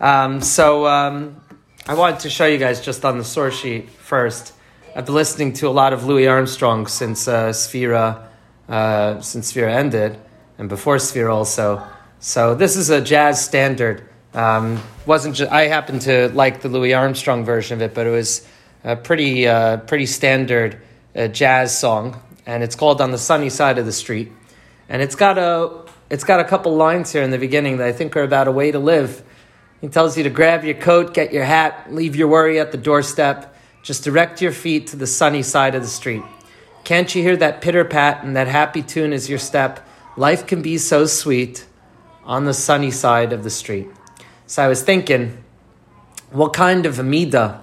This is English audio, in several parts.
Um, so um, I wanted to show you guys just on the source sheet first. I've been listening to a lot of Louis Armstrong since uh, Sphera, uh, since Sphera ended, and before Sphera also. So this is a jazz standard. Um, wasn't ju- I happen to like the Louis Armstrong version of it, but it was a pretty uh, pretty standard uh, jazz song, and it's called "On the Sunny Side of the Street," and it's got a it's got a couple lines here in the beginning that I think are about a way to live he tells you to grab your coat, get your hat, leave your worry at the doorstep. Just direct your feet to the sunny side of the street. Can't you hear that pitter pat and that happy tune as your step? Life can be so sweet on the sunny side of the street. So I was thinking, what kind of a midah,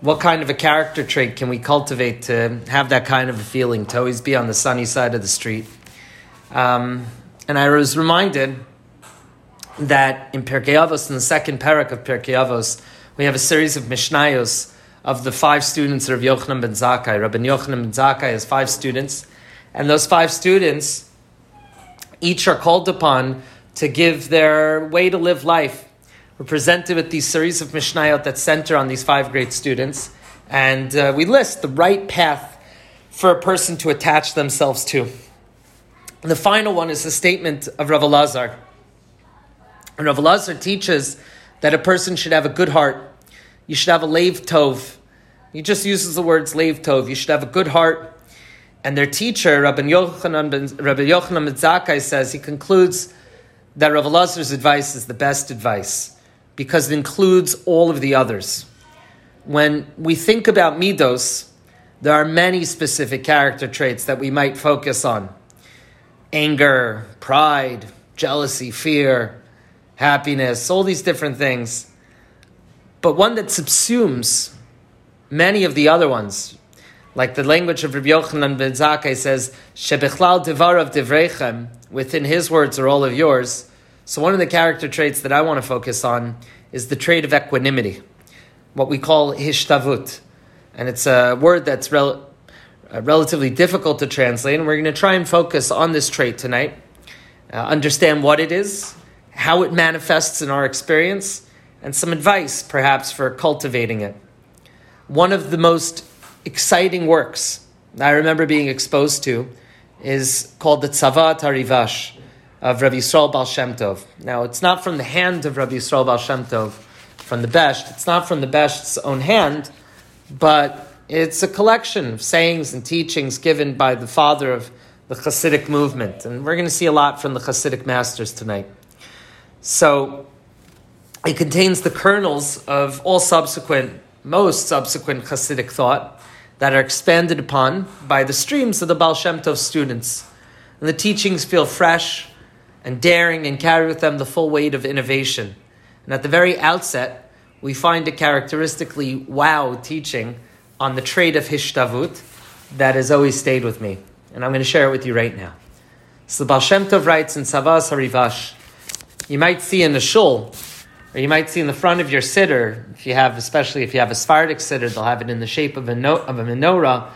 what kind of a character trait can we cultivate to have that kind of a feeling, to always be on the sunny side of the street? Um, and I was reminded that in Pirkei Avos, in the second parak of Pirkei Avos, we have a series of Mishnayos of the five students of Yochanan ben Zakkai. Rabbi Yochanan ben Zakkai has five students, and those five students each are called upon to give their way to live life. We're presented with these series of Mishnayot that center on these five great students, and uh, we list the right path for a person to attach themselves to. And the final one is the statement of Rav Elazar. And Rav Elazar teaches that a person should have a good heart. You should have a lev tov. He just uses the words lev tov. You should have a good heart. And their teacher, Rabbi Yochanan ben, Rabbi Yochanan ben says he concludes that Rav Elazar's advice is the best advice because it includes all of the others. When we think about midos, there are many specific character traits that we might focus on: anger, pride, jealousy, fear happiness, all these different things. But one that subsumes many of the other ones, like the language of Rabbi Yochanan ben Zakkai says, "Shebechlal devarav devrechem." Within his words are all of yours. So one of the character traits that I want to focus on is the trait of equanimity, what we call hishtavut, and it's a word that's rel- uh, relatively difficult to translate. And we're going to try and focus on this trait tonight, uh, understand what it is, how it manifests in our experience, and some advice, perhaps, for cultivating it. One of the most exciting works I remember being exposed to is called the Tzavat Harivash of Rabbi Yisrael Baal Shem Tov. Now, it's not from the hand of Rabbi Yisrael Baal Shem Tov, from the Besht. It's not from the Besht's own hand, but it's a collection of sayings and teachings given by the father of the Hasidic movement. And we're going to see a lot from the Hasidic masters tonight. So it contains the kernels of all subsequent, most subsequent Hasidic thought that are expanded upon by the streams of the Baal Shem Tov students. And the teachings feel fresh and daring and carry with them the full weight of innovation. And at the very outset, we find a characteristically wow teaching on the trait of hishtavut that has always stayed with me. And I'm going to share it with you right now. So the Baal Shem Tov writes in Tzavas Harivash, you might see in the shul, or you might see in the front of your siddur, if you have, especially if you have a Sephardic siddur, they'll have it in the shape of a, no, of a menorah.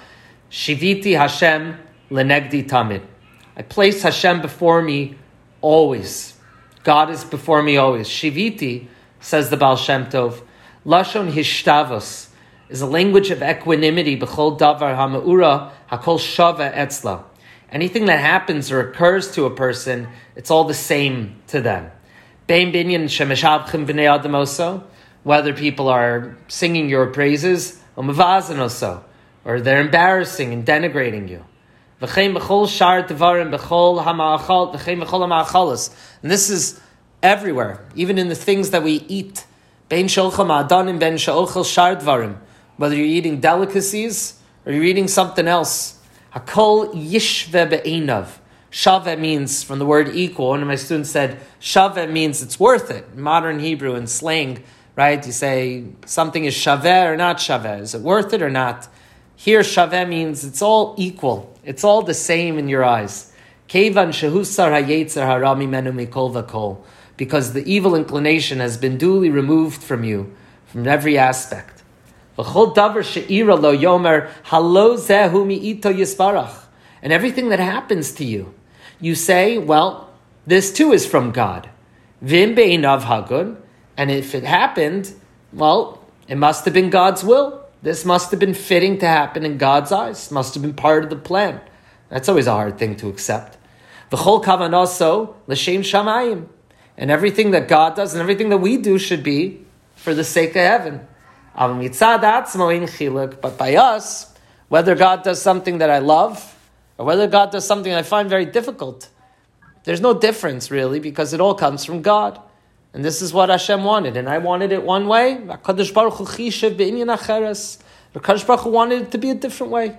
Shiviti Hashem lenegdi tamid. I place Hashem before me always. God is before me always. Shiviti, says the Baal Shem Tov, lashon hishtavos is a language of equanimity. B'chol davar ha'ma'ura hakol shava etzla. Anything that happens or occurs to a person, it's all the same to them. Whether people are singing your praises, or they're embarrassing and denigrating you. And this is everywhere, even in the things that we eat. Whether you're eating delicacies or you're eating something else. Hakol yishve be'enav. Shave means from the word equal. One of my students said shave means it's worth it. Modern Hebrew and slang, right? You say something is shave or not shave. Is it worth it or not? Here, shave means it's all equal. It's all the same in your eyes. Kevan shehusar hayetzer harami menu mikol vakol. Because the evil inclination has been duly removed from you, from every aspect. And everything that happens to you, you say, well, this too is from God. And if it happened, well, it must have been God's will. This must have been fitting to happen in God's eyes. Must have been part of the plan. That's always a hard thing to accept. The whole kavan also l'shem shamayim, and everything that God does and everything that we do should be for the sake of heaven. But by us, whether God does something that I love or whether God does something I find very difficult, there's no difference really because it all comes from God. And this is what Hashem wanted, and I wanted it one way. Hakadosh Baruch Hu wanted it to be a different way.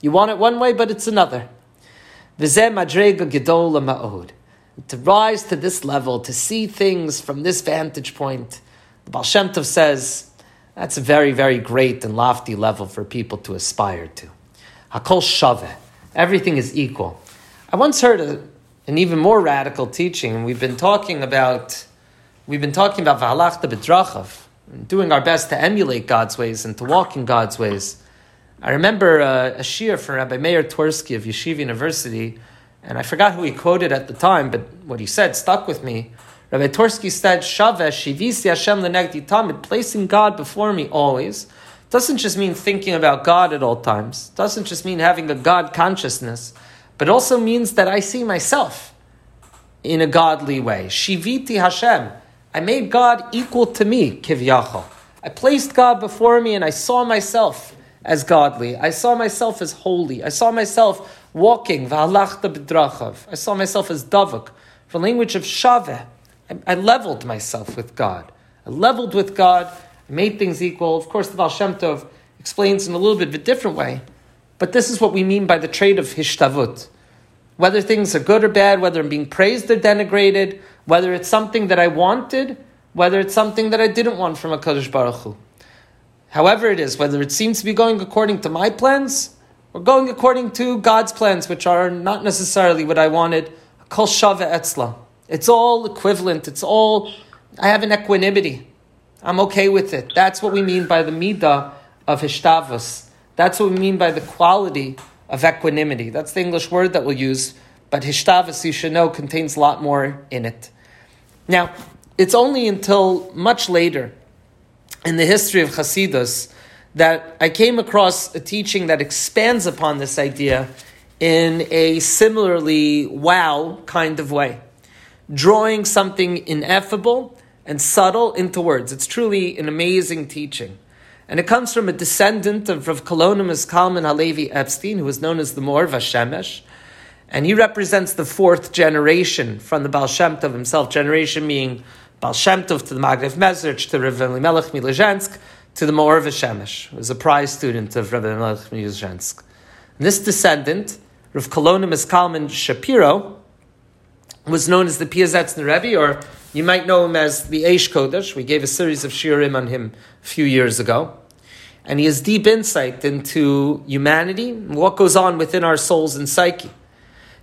You want it one way, but it's another. V'zeh madrega gedol ma'od. To rise to this level, to see things from this vantage point, the Baal Shem Tov says that's a very, very great and lofty level for people to aspire to. Hakol Shaveh, everything is equal. I once heard a, an even more radical teaching, we've been talking about we've been talking about V'halachta B'drachav, doing our best to emulate God's ways and to walk in God's ways. I remember uh, a shiur from Rabbi Meir Twersky of Yeshiva University, and I forgot who he quoted at the time, but what he said stuck with me. Rabbi Twersky said, Shaveh shivisi Hashem lenegdi tamid, placing God before me always, doesn't just mean thinking about God at all times, doesn't just mean having a God consciousness, but also means that I see myself in a godly way. Shiviti Hashem, I made God equal to me, kivyachol. I placed God before me and I saw myself as godly. I saw myself as holy. I saw myself walking, v'halachta b'drachav. I saw myself as davuk, the language of shaveh. I, I, leveled myself with God. I leveled with God. I made things equal. Of course, the Baal Shem Tov explains in a little bit of a different way, but this is what we mean by the trait of hishtavut. Whether things are good or bad, whether I'm being praised or denigrated, whether it's something that I wanted, whether it's something that I didn't want from a Kadosh Baruch Hu. However it is, whether it seems to be going according to my plans or going according to God's plans, which are not necessarily what I wanted, kol shava etzla. It's all equivalent. It's all, I have an equanimity. I'm okay with it. That's what we mean by the midah of hishtavus. That's what we mean by the quality of equanimity. That's the English word that we'll use but Hishtavas, you should know, contains a lot more in it. Now, it's only until much later in the history of Hasidus that I came across a teaching that expands upon this idea in a similarly wow kind of way, drawing something ineffable and subtle into words. It's truly an amazing teaching. And it comes from a descendant of Rav Kalonymus Kalman Halevi Epstein, who was known as the Maor Vashemesh, and he represents the fourth generation from the Baal Shem Tov himself, generation being Baal Shem Tov to the Maggid of Mezrich, to Rav Elimelech Milezhensk, to the Maor Veshemesh, who was a prize student of Rav Elimelech Milezhensk. This descendant, Rav Kalonymus Kalman Shapiro, was known as the Piazetzner Rebbe, or you might know him as the Eish Kodesh. We gave a series of shiurim on him a few years ago. And he has deep insight into humanity and what goes on within our souls and psyche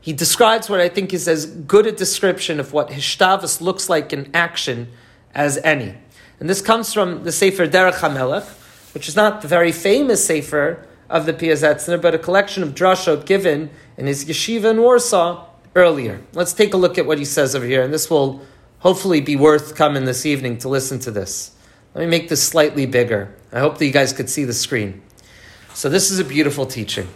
he describes what I think is as good a description of what Hishtavas looks like in action as any. And this comes from the Sefer Derech HaMelech, which is not the very famous Sefer of the Piazetzner, but a collection of drashot given in his yeshiva in Warsaw earlier. Let's take a look at what he says over here, and this will hopefully be worth coming this evening to listen to this. Let me make this slightly bigger. I hope that you guys could see the screen. So this is a beautiful teaching.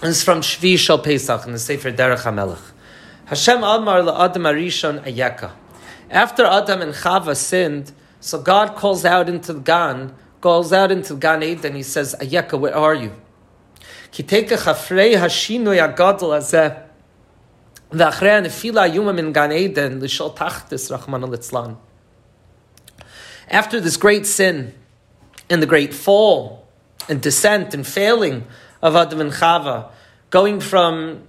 This is from Shvi Shal Pesach in the Sefer Derech HaMelech. Hashem Amar Adam Arishon Ayeka. After Adam and Chava sinned, so God calls out into the Gan, calls out into the Gan Eden, and he says, Ayeka, where are you? Chafrei Azeh. ואחרי הנפילה איומה מן גן עדן לשאול תחתס רחמנא ליצלן. After this great sin and the great fall and descent and failing of Adam and Chava, going from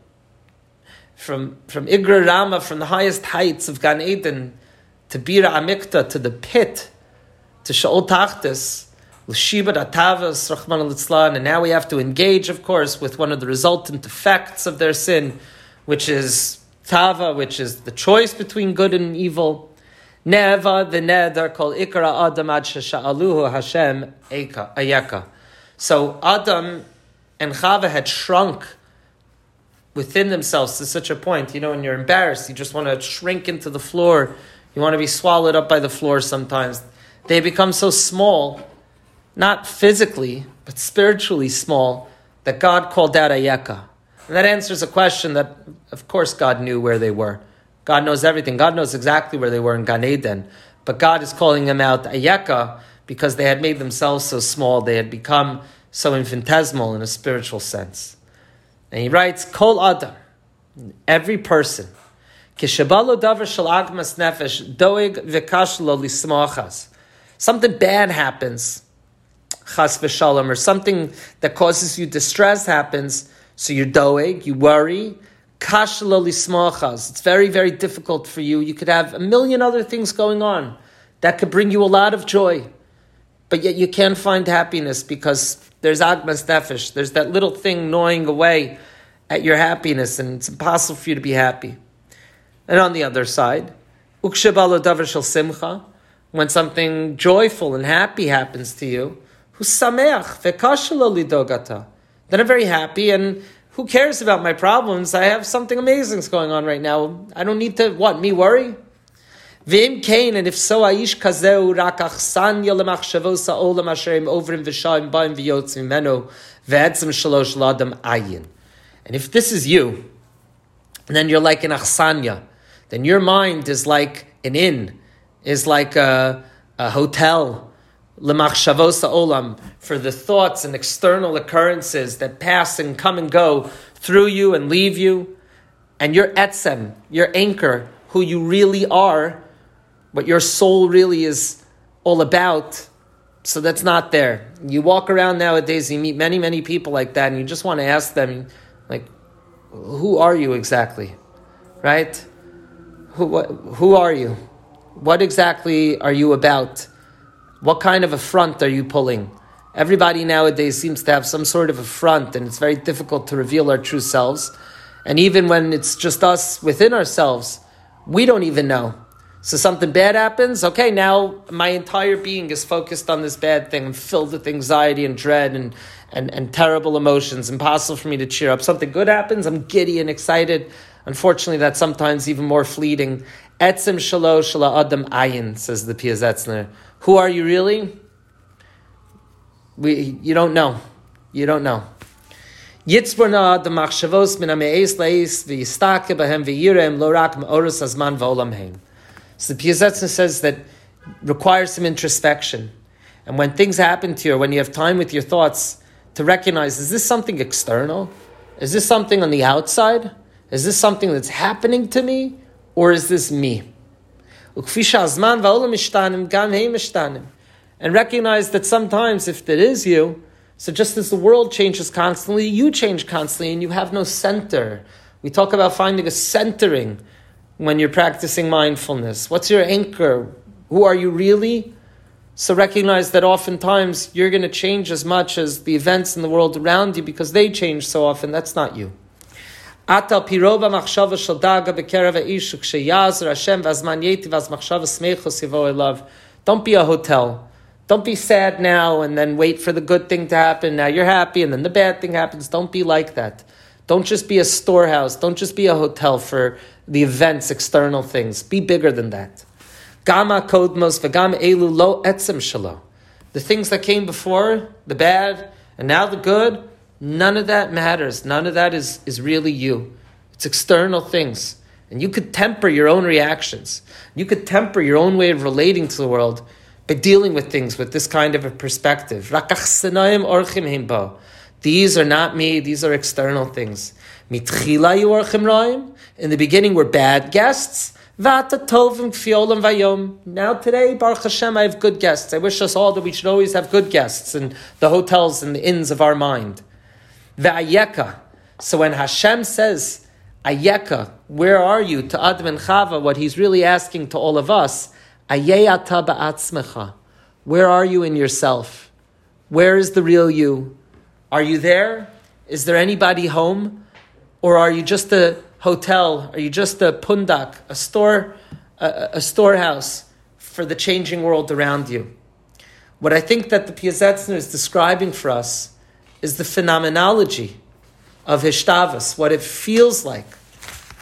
from from Igra Rama, from the highest heights of Gan Eden, to Bira Amikta, to the pit, to Shaol Tachtis, L'shibat Atavas, Rahman al and now we have to engage, of course, with one of the resultant effects of their sin, which is Tava, which is the choice between good and evil. Neva, the Neder, called Ikra Adam Ad Sha'aluhu Hashem Ayaka. So Adam and Chava had shrunk within themselves to such a point. You know, when you're embarrassed, you just want to shrink into the floor. You want to be swallowed up by the floor sometimes. They become so small, not physically, but spiritually small, that God called out Ayeka. And that answers a question that, of course, God knew where they were. God knows everything. God knows exactly where they were in Gan Eden. But God is calling them out Ayeka because they had made themselves so small. They had become so infinitesimal in a spiritual sense. And he writes, Kol Adam, every person, Kishabalo davar shal agmas nefesh, doeg v'kashlo lismochas. Something bad happens, chas v'shalom, or something that causes you distress happens, so you're doeg, you worry. It's very, very difficult for you. You could have a million other things going on that could bring you a lot of joy, but yet you can't find happiness because there's agmas nefesh. There's that little thing gnawing away at your happiness, and it's impossible for you to be happy. And on the other side, simcha, when something joyful and happy happens to you. Then I'm very happy and who cares about my problems? I have something amazing going on right now. I don't need to, what, me worry? V'im kain, and if so, aish kazeu rak achsanya lemachshavos ha'olam asher im ovrim v'shayim ba'im v'yotzim menu v'etzim shalosh ladam ayin. And if this is you, then you're like an achsanya, then your mind is like an inn, is like a, a hotel, lemachshavos olam, for the thoughts and external occurrences that pass and come and go through you and leave you. And your etzem, your anchor, who you really are, what your soul really is all about, so that's not there. You walk around nowadays, you meet many, many people like that, and you just want to ask them, like, who are you exactly? Right? who, what, who are you? What exactly are you about? What kind of a front are you pulling? Everybody nowadays seems to have some sort of a front, and it's very difficult to reveal our true selves. And even when it's just us within ourselves, we don't even know. So something bad happens, okay, now my entire being is focused on this bad thing. I'm filled with anxiety and dread and, and, and terrible emotions, impossible for me to cheer up. Something good happens, I'm giddy and excited. Unfortunately, that's sometimes even more fleeting. Etzim shalo shala adam ayin, says the Piazetzner. Who are you really? We, you don't know. You don't know. Yitzborna the machshavos min ameis leis v'yistake v'yirem v'olam heim. So the Piazetzner says that requires some introspection. And when things happen to you, or when you have time with your thoughts, to recognize, is this something external? Is this something on the outside? Is this something that's happening to me, or is this me? And recognize that sometimes, if it is you, so just as the world changes constantly, you change constantly, and you have no center. We talk about finding a centering when you're practicing mindfulness. What's your anchor? Who are you really? So recognize that oftentimes you're going to change as much as the events in the world around you because they change so often. That's not you. Ksheyazer Hashem v'azman yeti v'az machshava smeichos yivo elav. Don't be a hotel. Don't be sad now and then wait for the good thing to happen. Now you're happy and then the bad thing happens. Don't be like that. Don't just be a storehouse. Don't just be a hotel for the events, external things. Be bigger than that. Gama kodmos v'gam elu lo etzem shalo. The things that came before, the bad, and now the good, None of that matters. None of that is, is really you. It's external things. And you could temper your own reactions. You could temper your own way of relating to the world by dealing with things with this kind of a perspective. These are not me, these are external things. In the beginning, we're bad guests. Now today, Baruch Hashem, I have good guests. I wish us all that we should always have good guests in the hotels and the inns of our mind. Ve'ayeka. So when Hashem says, Ayeka, where are you? To Adam and Chava, what he's really asking to all of us, Ayeyata ba'atzmecha. Where are you in yourself? Where is the real you? Are you there? Is there anybody home? Or are you just a hotel? Are you just a pundak, a store, a, a storehouse for the changing world around you? What I think that the Piazetzner is describing for us is the phenomenology of Hishtavas, what it feels like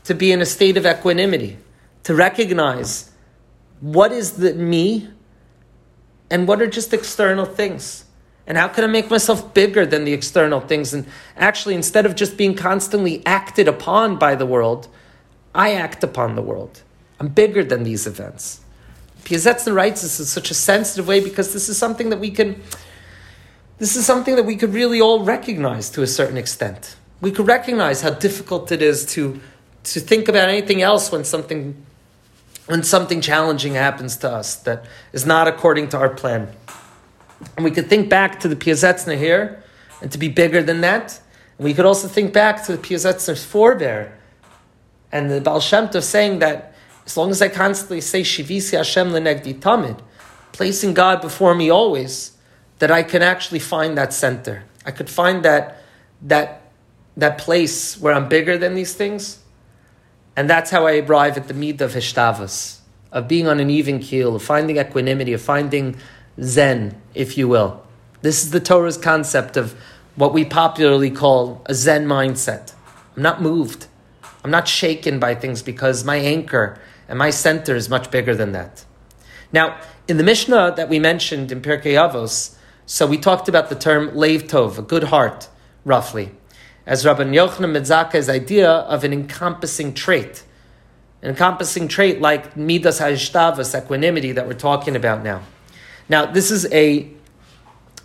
to be in a state of equanimity, to recognize what is the me and what are just external things. And how can I make myself bigger than the external things? And actually, instead of just being constantly acted upon by the world, I act upon the world. I'm bigger than these events. Piazetzner writes this in such a sensitive way because this is something that we can, this is something that we could really all recognize to a certain extent. We could recognize how difficult it is to, to think about anything else when something, when something challenging happens to us that is not according to our plan. And we could think back to the Piazetzner here and to be bigger than that. And we could also think back to the Piazetzner's forebear and the Baal Shem Tov saying that as long as I constantly say Shivisi Hashem lenegdi tamid, placing God before me always, that I can actually find that center. I could find that that that place where I'm bigger than these things. And that's how I arrive at the meat of Hishtavas, of being on an even keel, of finding equanimity, of finding Zen, if you will. This is the Torah's concept of what we popularly call a Zen mindset. I'm not moved. I'm not shaken by things because my anchor and my center is much bigger than that. Now, in the Mishnah that we mentioned in Pirkei Avos, so we talked about the term Lev Tov, a good heart, roughly, as Rabbi Yochanan ben Zakkai's idea of an encompassing trait. An encompassing trait like Midas HaIshtavas, equanimity, that we're talking about now. Now, this is a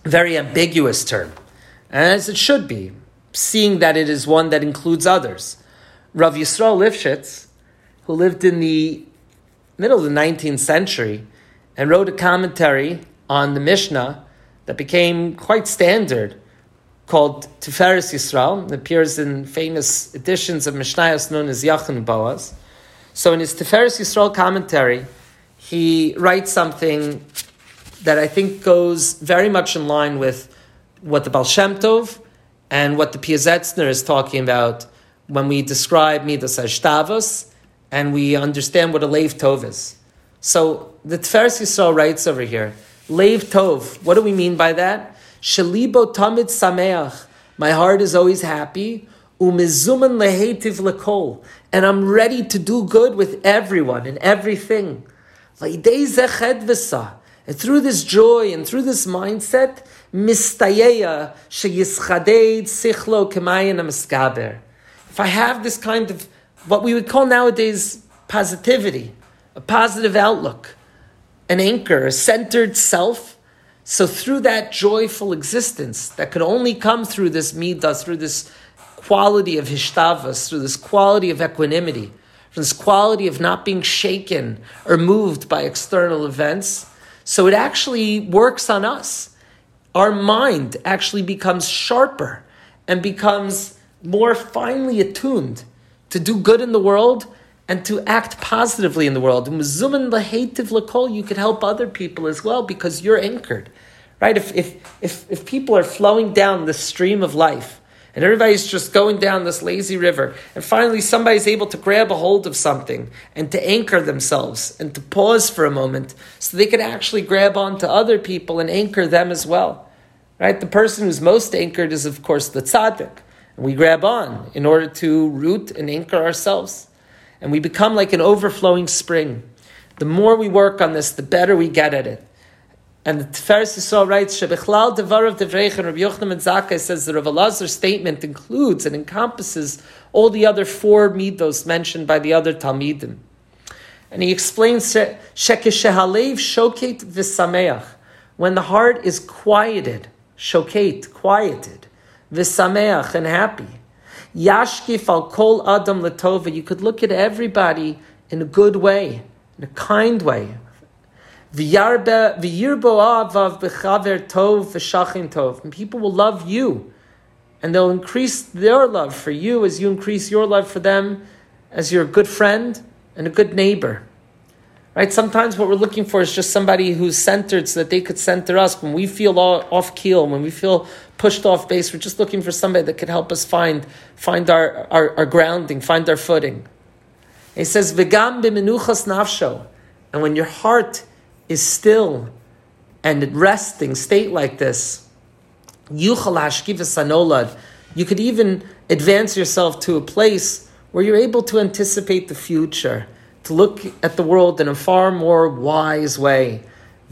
very ambiguous term, as it should be, seeing that it is one that includes others. Rav Yisrael Lifshitz, who lived in the middle of the 19th century and wrote a commentary on the Mishnah that became quite standard called Tiferes Yisrael. It appears in famous editions of Mishnayos known as Yachin Boaz. So in his Tiferes Yisrael commentary, he writes something that I think goes very much in line with what the Baal Shem Tov and what the Piazetzner is talking about when we describe Midas Ashtavos and we understand what a Lev Tov is. So the Tiferes Yisrael writes over here, Lev Tov, what do we mean by that? Shalibo Tamid Sameach, my heart is always happy, umizuman lehetiv lekol, and I'm ready to do good with everyone and everything. And through this joy and through this mindset, mistayeya sheyischaded sichlo kemayin. If I have this kind of what we would call nowadays positivity, a positive outlook, an anchor, a centered self, so through that joyful existence that could only come through this midah, through this quality of hishtavas, through this quality of equanimity, from this quality of not being shaken or moved by external events, so it actually works on us. Our mind actually becomes sharper and becomes more finely attuned to do good in the world and to act positively in the world. You could help other people as well because you're anchored. Right? If, if, if, if people are flowing down the stream of life and everybody's just going down this lazy river. And finally, somebody's able to grab a hold of something and to anchor themselves and to pause for a moment so they can actually grab onto other people and anchor them as well. Right? The person who's most anchored is, of course, the tzaddik. And we grab on in order to root and anchor ourselves. And we become like an overflowing spring. The more we work on this, the better we get at it. And the Tiferes Yisrael writes, Shebechlal Devarav Devreich and Rabbi Yochanan ben Zakkai says the Rav Elazar statement includes and encompasses all the other four midos mentioned by the other Talmidim. And he explains, Shekeshehalev shoket v'sameach, when the heart is quieted, shoket, quieted, v'sameach, and happy. Yashkif al kol adam letova, you could look at everybody in a good way, in a kind way. And people will love you. And they'll increase their love for you as you increase your love for them as your good friend and a good neighbor. Right? Sometimes what we're looking for is just somebody who's centered so that they could center us. When we feel off keel, when we feel pushed off base, we're just looking for somebody that could help us find, find our, our, our grounding, find our footing. He says, V'gam b'menuchas nafsho. And when your heart is still and resting state like this, you could even advance yourself to a place where you're able to anticipate the future, to look at the world in a far more wise way.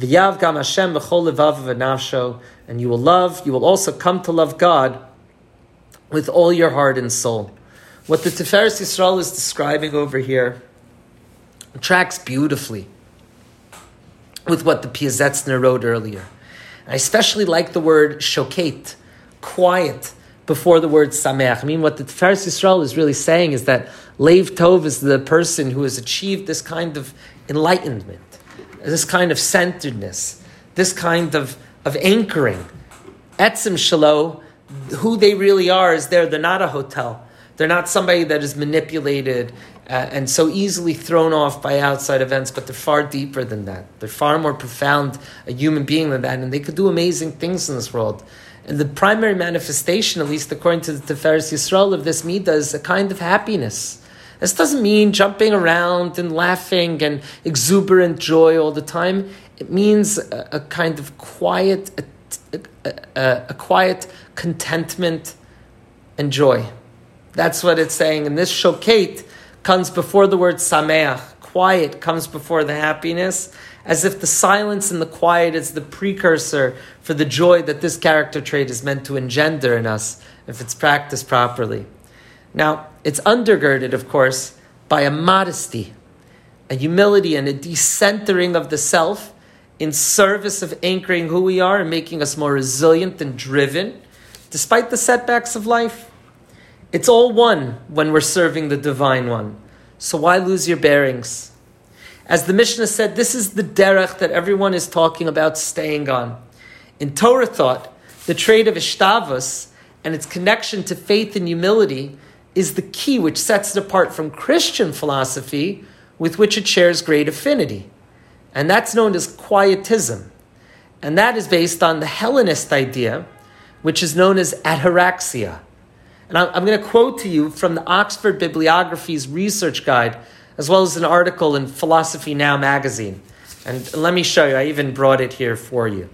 Hashem levav and you will love, you will also come to love God with all your heart and soul. What the Tiferes Yisrael is describing over here tracks beautifully with what the Piazetzner wrote earlier. I especially like the word shoket, quiet, before the word sameach. I mean, what the Tiferes Yisrael is really saying is that Lev Tov is the person who has achieved this kind of enlightenment, this kind of centeredness, this kind of, of anchoring. Etzim Shalo, who they really are is there. They're not a hotel. They're not somebody that is manipulated uh, and so easily thrown off by outside events, but they're far deeper than that. They're far more profound a human being than that, and they could do amazing things in this world. And the primary manifestation, at least according to the Tiferes Yisrael, of this midah is a kind of happiness. This doesn't mean jumping around and laughing and exuberant joy all the time. It means a, a kind of quiet, a, a, a, quiet contentment and joy. That's what it's saying. And this shoket comes before the word sameach. Quiet comes before the happiness as if the silence and the quiet is the precursor for the joy that this character trait is meant to engender in us if it's practiced properly. Now, it's undergirded, of course, by a modesty, a humility, and a decentering of the self in service of anchoring who we are and making us more resilient and driven, despite the setbacks of life. It's all one when we're serving the Divine One. So why lose your bearings? As the Mishnah said, this is the derech that everyone is talking about staying on. In Torah thought, the trait of ishtavus and its connection to faith and humility is the key which sets it apart from Christian philosophy, with which it shares great affinity. And that's known as quietism. And that is based on the Hellenist idea, which is known as ataraxia. And I'm going to quote to you from the Oxford Bibliography's research guide as well as an article in Philosophy Now magazine. And let me show you, I even brought it here for you.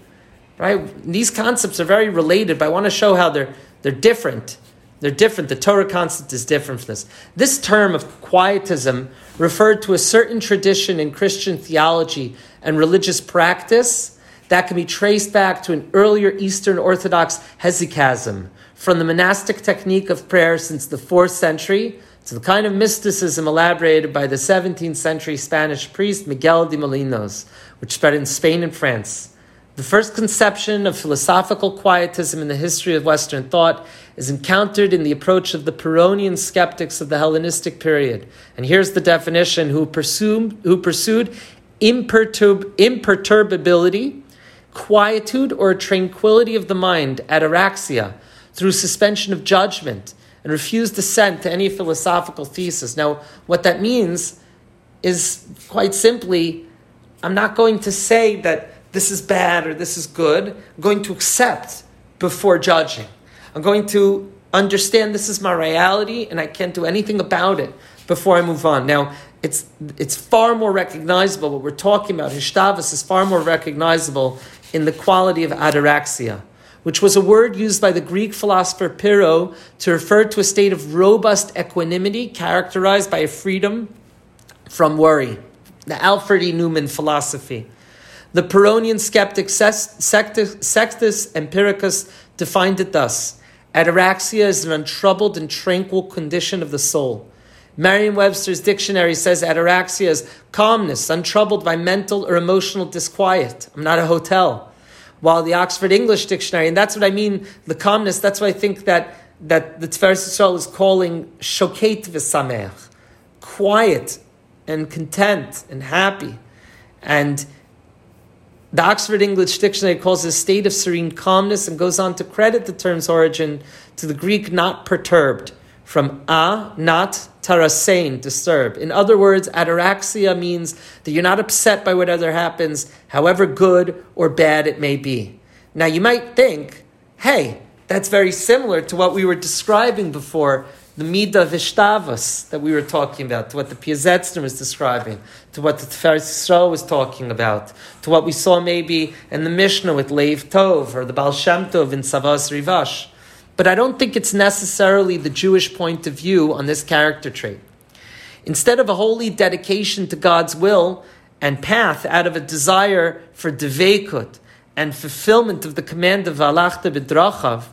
Right? These concepts are very related, but I want to show how they're, they're different. They're different. The Torah concept is different from this. This term of quietism referred to a certain tradition in Christian theology and religious practice that can be traced back to an earlier Eastern Orthodox hesychasm from the monastic technique of prayer since the fourth century to the kind of mysticism elaborated by the 17th century Spanish priest Miguel de Molinos, which spread in Spain and France. The first conception of philosophical quietism in the history of Western thought is encountered in the approach of the Pyrrhonian skeptics of the Hellenistic period. And here's the definition who pursued, who pursued imperturb, imperturbability, quietude, or tranquility of the mind, ataraxia, through suspension of judgment and refused assent to any philosophical thesis. Now, what that means is quite simply, I'm not going to say that this is bad or this is good. I'm going to accept before judging. I'm going to understand this is my reality and I can't do anything about it before I move on. Now, it's, it's far more recognizable. What we're talking about, Hishtavas, is far more recognizable in the quality of ataraxia which was a word used by the Greek philosopher Pyrrho to refer to a state of robust equanimity characterized by a freedom from worry. The Alfred E. Neuman philosophy. The Pyrrhonian skeptic Sextus Empiricus defined it thus Ataraxia is an untroubled and tranquil condition of the soul. Merriam Webster's dictionary says ataraxia is calmness, untroubled by mental or emotional disquiet. I'm not a hotel while the Oxford English Dictionary, and that's what I mean, the calmness, that's what I think that, that the Tiferes Yisrael is calling shoket v'samech, quiet and content and happy. And the Oxford English Dictionary calls it a state of serene calmness and goes on to credit the term's origin to the Greek not perturbed, from a, not, tarasein, disturb. In other words, ataraxia means that you're not upset by whatever happens, however good or bad it may be. Now, you might think, hey, that's very similar to what we were describing before, the Midah Vishtavas that we were talking about, to what the Piazetzner was describing, to what the Tiferes was talking about, to what we saw maybe in the Mishnah with Lev Tov or the Baal Shem Tov in Savas Rivash. But I don't think it's necessarily the Jewish point of view on this character trait. Instead of a holy dedication to God's will and path out of a desire for devekut and fulfillment of the command of Valachta Bidrachav,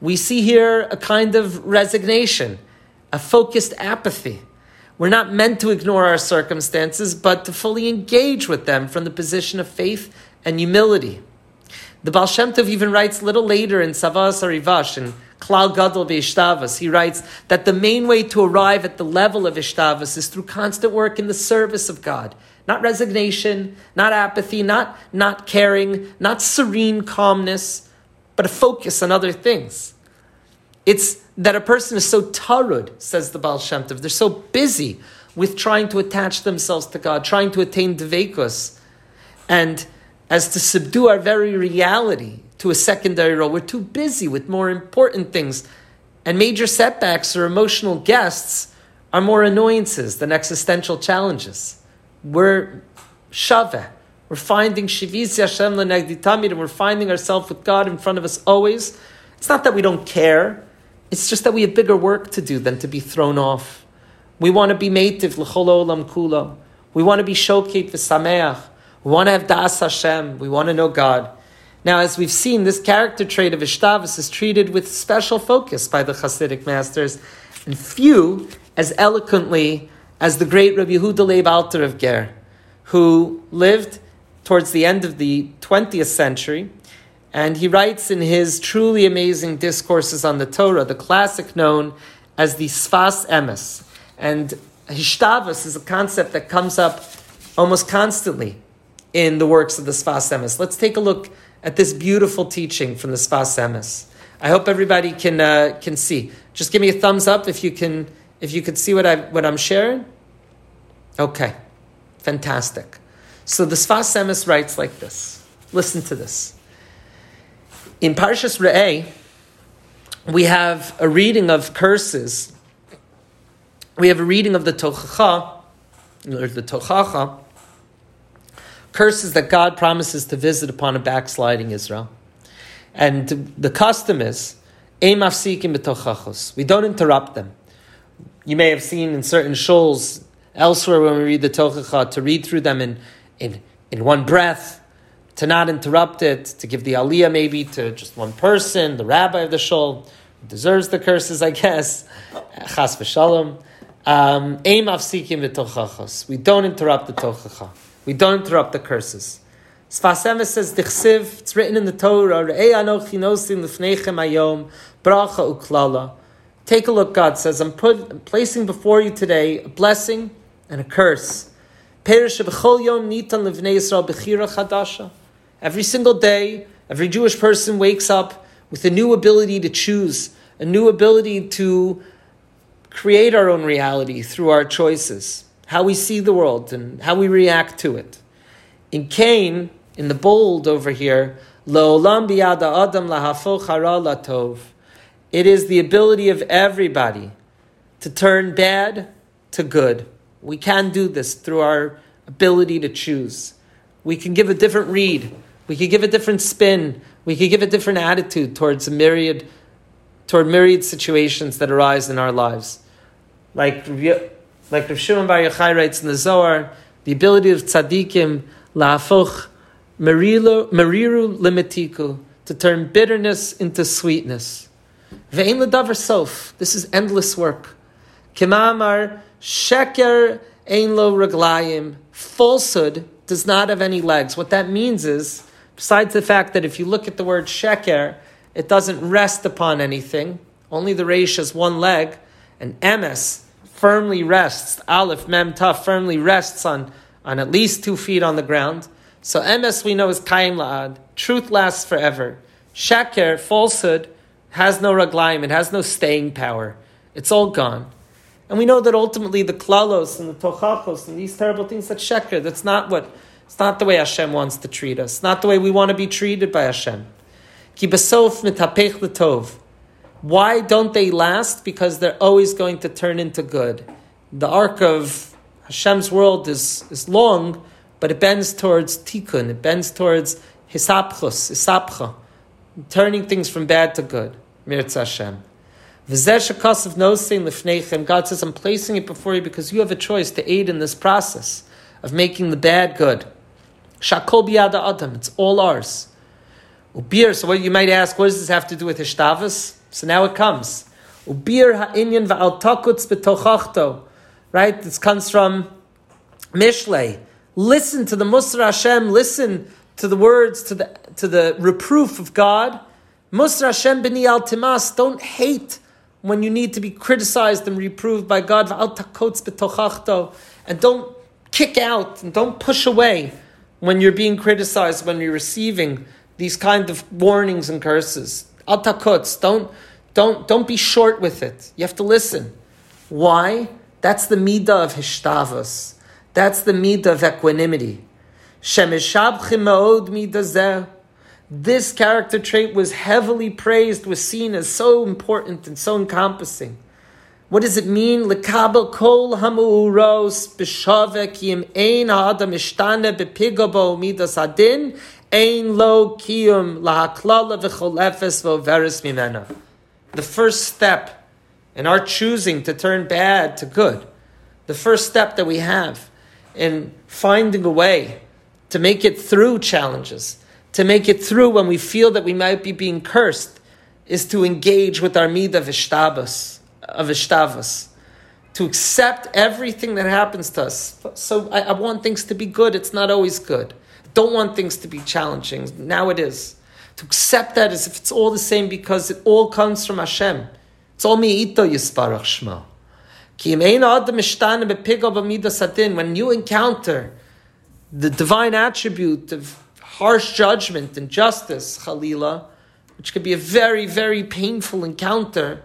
we see here a kind of resignation, a focused apathy. We're not meant to ignore our circumstances, but to fully engage with them from the position of faith and humility. The Baal Shem Tov even writes little later in Savas Arivash, in Klal Gadol Be'ishtavas, he writes that the main way to arrive at the level of Ishtavas is through constant work in the service of God. Not resignation, not apathy, not not caring, not serene calmness, but a focus on other things. It's that a person is so tarud, says the Baal Shem Tov. They're so busy with trying to attach themselves to God, trying to attain devekus, and as to subdue our very reality to a secondary role. We're too busy with more important things. And major setbacks or emotional guests are more annoyances than existential challenges. We're shaveh. We're finding Shiviz Hashem and we're finding ourselves with God in front of us always. It's not that we don't care, it's just that we have bigger work to do than to be thrown off. We want to be mative l'chol olam kulo. We want to be shoket v'sameach. We want to have das Hashem. We want to know God. Now, as we've seen, this character trait of Ishtavas is treated with special focus by the Hasidic masters, and few as eloquently as the great Rabbi Yehuda Leib Alter of Ger, who lived towards the end of the 20th century, and he writes in his truly amazing discourses on the Torah, the classic known as the Sfas Emes. And Hishtavas is a concept that comes up almost constantly in the works of the Sfas Emes. Let's take a look at this beautiful teaching from the Sfas Emes. I hope everybody can uh, can see. Just give me a thumbs up if you can if you could see what I what I'm sharing. Okay, fantastic. So the Sfas Emes writes like this. Listen to this. In Parshas Re'eh, we have a reading of curses. We have a reading of the Tochacha, or the Tochacha, curses that God promises to visit upon a backsliding Israel. And the custom is, we don't interrupt them. You may have seen in certain shuls elsewhere when we read the Tochacha to read through them in, in, in one breath, to not interrupt it, to give the aliyah maybe to just one person, the rabbi of the shul, who deserves the curses, I guess. Chas v'shalom. Um, we don't interrupt the Tochacha. We don't interrupt the curses. Sfas Emes says, Dichsiv, it's written in the Torah, Re'ei anochi nosim lefneichem ayom, bracha uklala. Take a look, God says, I'm, put, I'm placing before you today a blessing and a curse. Perish yom nitan Yisrael chadasha. Every single day, every Jewish person wakes up with a new ability to choose, a new ability to create our own reality through our choices how we see the world and how we react to it. In Cain, in the bold over here, Le'olam biyada adam hara latov. It is the ability of everybody to turn bad to good. We can do this through our ability to choose. We can give a different read. We can give a different spin. We can give a different attitude towards a myriad, toward myriad situations that arise in our lives. Like like Rav Shimon Bar Yochai writes in the Zohar, the ability of tzaddikim la'afoch meriru limitiku, to turn bitterness into sweetness. Ve'in ledavar sof. This is endless work. Kimamar sheker ein lo reglayim, Falsehood does not have any legs. What that means is, besides the fact that if you look at the word sheker, it doesn't rest upon anything. Only the reish has one leg, and emes firmly rests, Aleph Mem Taf firmly rests on, on at least two feet on the ground. So emes we know is Kaim La'ad. Truth lasts forever. Sheker, falsehood, has no raglaim, it has no staying power. It's all gone. And we know that ultimately the klalos and the tochachos and these terrible things that sheker, that's not what, it's not the way Hashem wants to treat us. Not the way we want to be treated by Hashem. Ki besof mitapech tov. Why don't they last? Because they're always going to turn into good. The arc of Hashem's world is, is long, but it bends towards tikkun, it bends towards hisapchus, hisapcha, turning things from bad to good. Mirz Hashem. V'zeh of lifneichem. God says, I'm placing it before you because you have a choice to aid in this process of making the bad good. Shakol biyada adam. It's all ours. Ubir. So what you might ask, what does this have to do with hishtavas? So now it comes. Ubir ha'inyan va'al takutz b'tochachto. Right? This comes from Mishlei. Listen to the Musar Hashem. Listen to the words, to the to the reproof of God. Musar Hashem b'ni al timas. Don't hate when you need to be criticized and reproved by God. Va'al takutz b'tochachto. And don't kick out and don't push away when you're being criticized, when you're receiving these kind of warnings and curses. Al takutz. Don't don't, don't be short with it. You have to listen. Why? That's the midah of hishtavas. That's the midah of equanimity. This character trait was heavily praised, was seen as so important and so encompassing. What does it mean? Lekabel kol hamuros kiyim ein midas adin ein lo kiyum mimena the first step in our choosing to turn bad to good, the first step that we have in finding a way to make it through challenges, to make it through when we feel that we might be being cursed, is to engage with our midah of ishtabas, of uh, ishtavas, to accept everything that happens to us. So I, I want things to be good. It's not always good. Don't want things to be challenging. Now it is to accept that as if it's all the same because it all comes from Hashem. It's all me ito yisparach shma. When you encounter the divine attribute of harsh judgment and justice, Khalila, which could be a very, very painful encounter,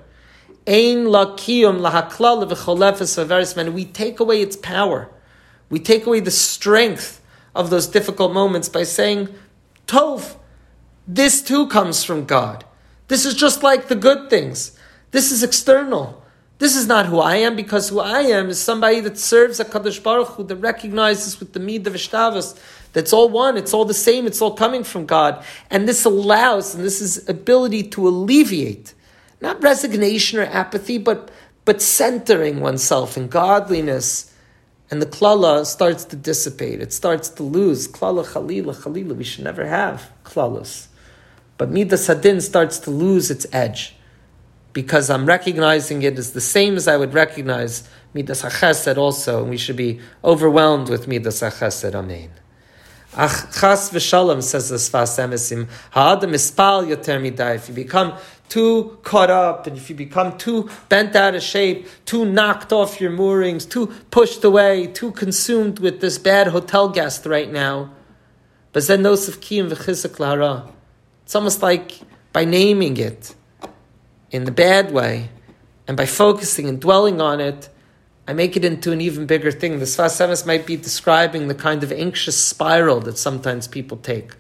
we take away its power. We take away the strength of those difficult moments by saying, Tov, this too comes from God. This is just like the good things. This is external. This is not who I am because who I am is somebody that serves a Kadosh Baruch Hu that recognizes with the Mid of Ishtavas that's all one, it's all the same, it's all coming from God. And this allows, and this is ability to alleviate, not resignation or apathy, but, but centering oneself in godliness. And the klala starts to dissipate. It starts to lose. Klala, chalila, chalila. We should never have klalas. But Midas Hadin starts to lose its edge because I'm recognizing it as the same as I would recognize Midas HaChesed also, and we should be overwhelmed with Midas HaChesed. Amen. Ach chas v'shalom says the Sfas Emesim. Ha'adam ispal yoter midai. If you become too caught up, and if you become too bent out of shape, too knocked off your moorings, too pushed away, too consumed with this bad hotel guest right now, but then. It's almost like by naming it in the bad way and by focusing and dwelling on it, I make it into an even bigger thing. The Sfas might be describing the kind of anxious spiral that sometimes people take.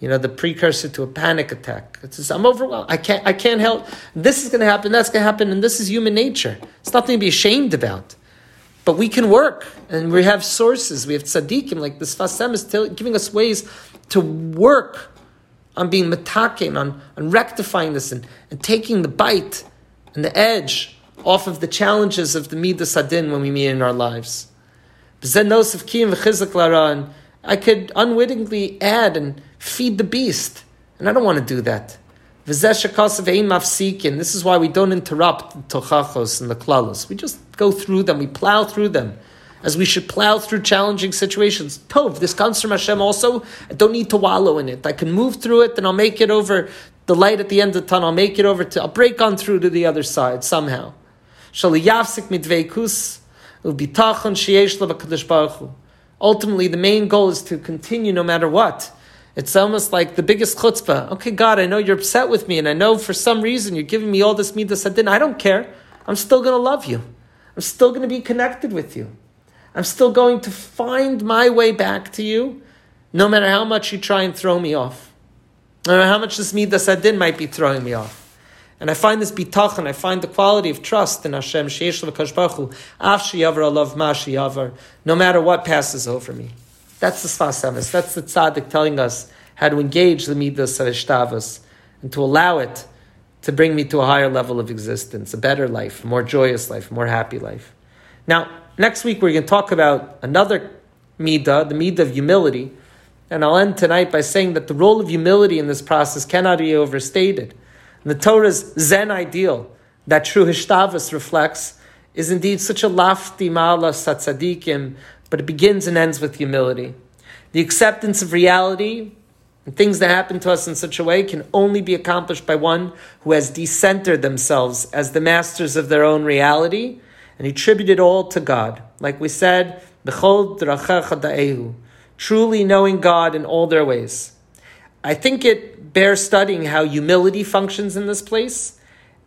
You know, the precursor to a panic attack. It's just, I'm overwhelmed. I can't, I can't help. This is going to happen, that's going to happen, and this is human nature. It's nothing to be ashamed about. But we can work, and we have sources. We have tzaddikim, like the Sfas is giving us ways to work on being metakin, on, on rectifying this and, and taking the bite and the edge off of the challenges of the midas adin when we meet in our lives. And I could unwittingly add and feed the beast, and I don't want to do that. This is why we don't interrupt the tochachos and the klalos. We just go through them, we plow through them as we should plow through challenging situations. Tov, this comes from Hashem also. I don't need to wallow in it. I can move through it and I'll make it over the light at the end of the tunnel. I'll make it over to, I'll break on through to the other side somehow. Ultimately, the main goal is to continue no matter what. It's almost like the biggest chutzpah. Okay, God, I know you're upset with me, and I know for some reason you're giving me all this midas adin. I don't care. I'm still going to love you. I'm still going to be connected with you. I'm still going to find my way back to you, no matter how much you try and throw me off. No matter how much this midas adin might be throwing me off. And I find this bitachon, I find the quality of trust in Hashem, sheish l'kash af sheyavar alav ma no matter what passes over me. That's the sfas That's the tzaddik telling us how to engage the midas of and to allow it to bring me to a higher level of existence, a better life, a more joyous life, a more happy life. Now, next week we're going to talk about another midah, the midah of humility. And I'll end tonight by saying that the role of humility in this process cannot be overstated. The Torah's Zen ideal that true Hishtavas reflects is indeed such a lofty ma'ala satzadikim, but it begins and ends with humility. The acceptance of reality and things that happen to us in such a way can only be accomplished by one who has decentered themselves as the masters of their own reality and attributed all to God. Like we said, truly knowing God in all their ways. I think it bears studying how humility functions in this place.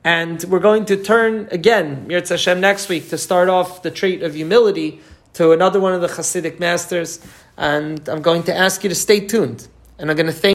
And we're going to turn again, Mirz Hashem, next week to start off the trait of humility to another one of the Hasidic masters. And I'm going to ask you to stay tuned. And I'm going to thank